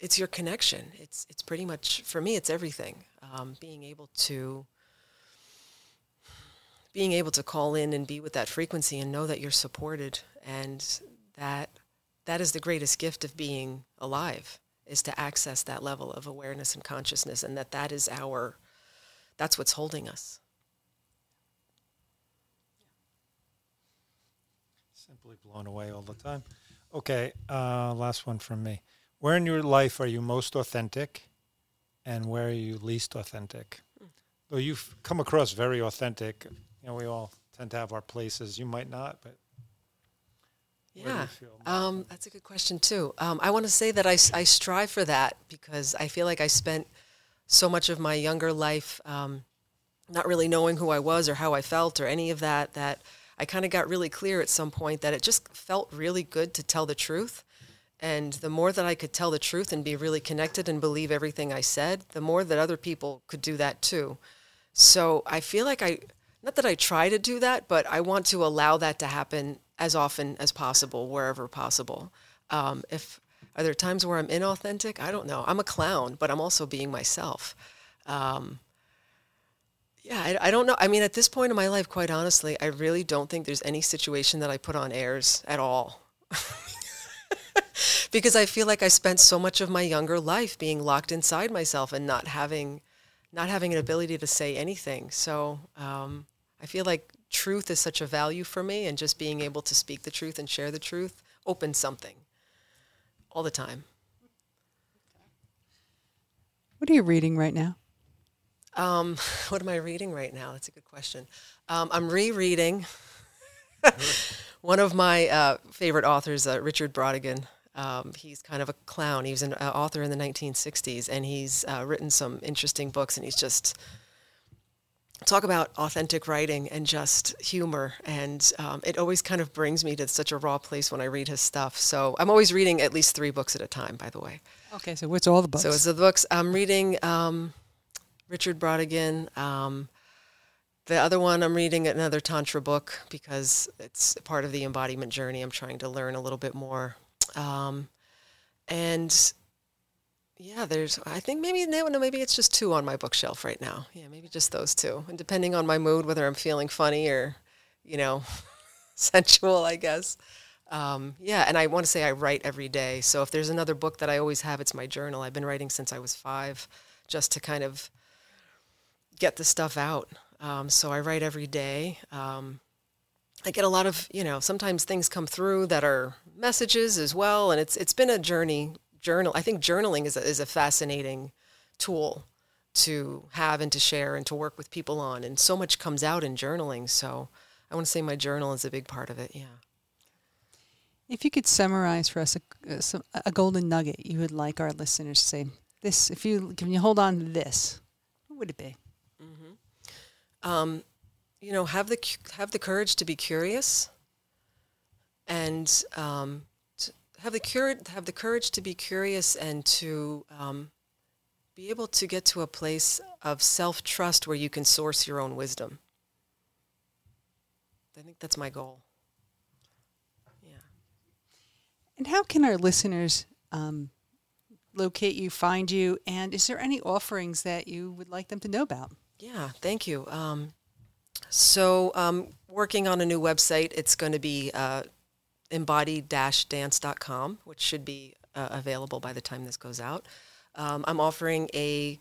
it's your connection. It's it's pretty much for me. It's everything. Um, being able to being able to call in and be with that frequency and know that you're supported and that that is the greatest gift of being alive is to access that level of awareness and consciousness and that that is our that's what's holding us simply blown away all the time okay uh, last one from me where in your life are you most authentic and where are you least authentic though you've come across very authentic. You know, we all tend to have our places. You might not, but Yeah, um, that's a good question too. Um, I want to say that I, I strive for that because I feel like I spent so much of my younger life um, not really knowing who I was or how I felt or any of that. That I kind of got really clear at some point that it just felt really good to tell the truth. And the more that I could tell the truth and be really connected and believe everything I said, the more that other people could do that too. So I feel like I, not that I try to do that, but I want to allow that to happen as often as possible, wherever possible. Um, if are there times where I'm inauthentic? I don't know. I'm a clown, but I'm also being myself. Um, yeah, I, I don't know. I mean, at this point in my life, quite honestly, I really don't think there's any situation that I put on airs at all. because I feel like I spent so much of my younger life being locked inside myself and not having, not having an ability to say anything. So um, I feel like truth is such a value for me, and just being able to speak the truth and share the truth opens something all the time. What are you reading right now? Um, what am I reading right now? That's a good question. Um, I'm rereading one of my uh, favorite authors, uh, Richard Brautigan. Um, he's kind of a clown. He was an uh, author in the 1960s, and he's uh, written some interesting books. And he's just talk about authentic writing and just humor. And um, it always kind of brings me to such a raw place when I read his stuff. So I'm always reading at least three books at a time. By the way. Okay, so what's all the books? So it's the books I'm reading. Um, Richard Brautigan. Um, the other one I'm reading another tantra book because it's part of the embodiment journey. I'm trying to learn a little bit more, um, and yeah, there's. I think maybe no, no, maybe it's just two on my bookshelf right now. Yeah, maybe just those two, and depending on my mood, whether I'm feeling funny or, you know, sensual, I guess. Um, yeah, and I want to say I write every day. So if there's another book that I always have, it's my journal. I've been writing since I was five, just to kind of get the stuff out. Um, so I write every day. Um, I get a lot of, you know, sometimes things come through that are messages as well, and it's it's been a journey. Journal. I think journaling is a, is a fascinating tool to have and to share and to work with people on, and so much comes out in journaling. So I want to say my journal is a big part of it. Yeah. If you could summarize for us a, a, a golden nugget you would like our listeners to say, this, if you can you hold on to this, what would it be? um, you know, have the have the courage to be curious, and um, have the cur- have the courage to be curious and to um, be able to get to a place of self trust where you can source your own wisdom. I think that's my goal. Yeah. And how can our listeners um, locate you, find you, and is there any offerings that you would like them to know about? Yeah, thank you. Um, so, um, working on a new website. It's going to be uh, embodied-dance.com, which should be uh, available by the time this goes out. Um, I'm offering a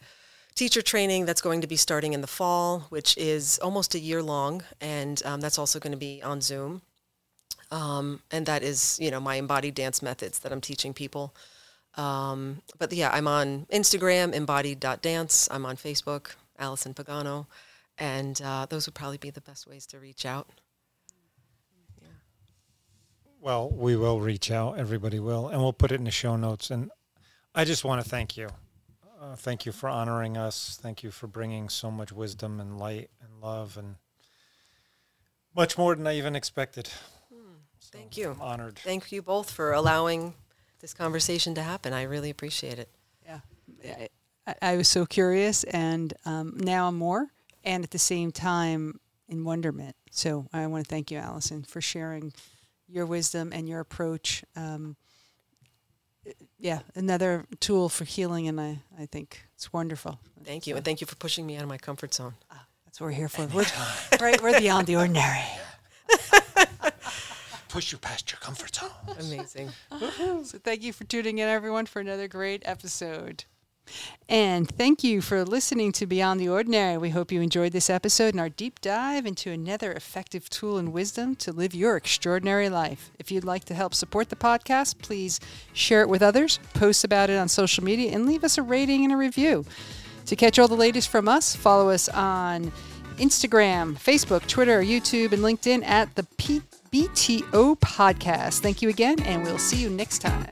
teacher training that's going to be starting in the fall, which is almost a year long, and um, that's also going to be on Zoom. Um, and that is, you know, my embodied dance methods that I'm teaching people. Um, but yeah, I'm on Instagram, embodied.dance. I'm on Facebook, Allison Pagano. And uh, those would probably be the best ways to reach out. Well, we will reach out. Everybody will, and we'll put it in the show notes. And I just want to thank you. Uh, thank you for honoring us. Thank you for bringing so much wisdom and light and love and much more than I even expected. So Thank you. I'm honored. Thank you both for allowing this conversation to happen. I really appreciate it. Yeah, I, I was so curious, and um, now I'm more, and at the same time in wonderment. So I want to thank you, Allison, for sharing your wisdom and your approach. Um, yeah, another tool for healing, and I, I think it's wonderful. Thank you. And thank you for pushing me out of my comfort zone. That's what we're here for. We're, right, we're beyond the ordinary. Push you past your comfort zone. Amazing. So thank you for tuning in, everyone, for another great episode. And thank you for listening to Beyond the Ordinary. We hope you enjoyed this episode and our deep dive into another effective tool and wisdom to live your extraordinary life. If you'd like to help support the podcast, please share it with others, post about it on social media, and leave us a rating and a review. To catch all the latest from us, follow us on Instagram, Facebook, Twitter, YouTube, and LinkedIn at the BTO Podcast. Thank you again, and we'll see you next time.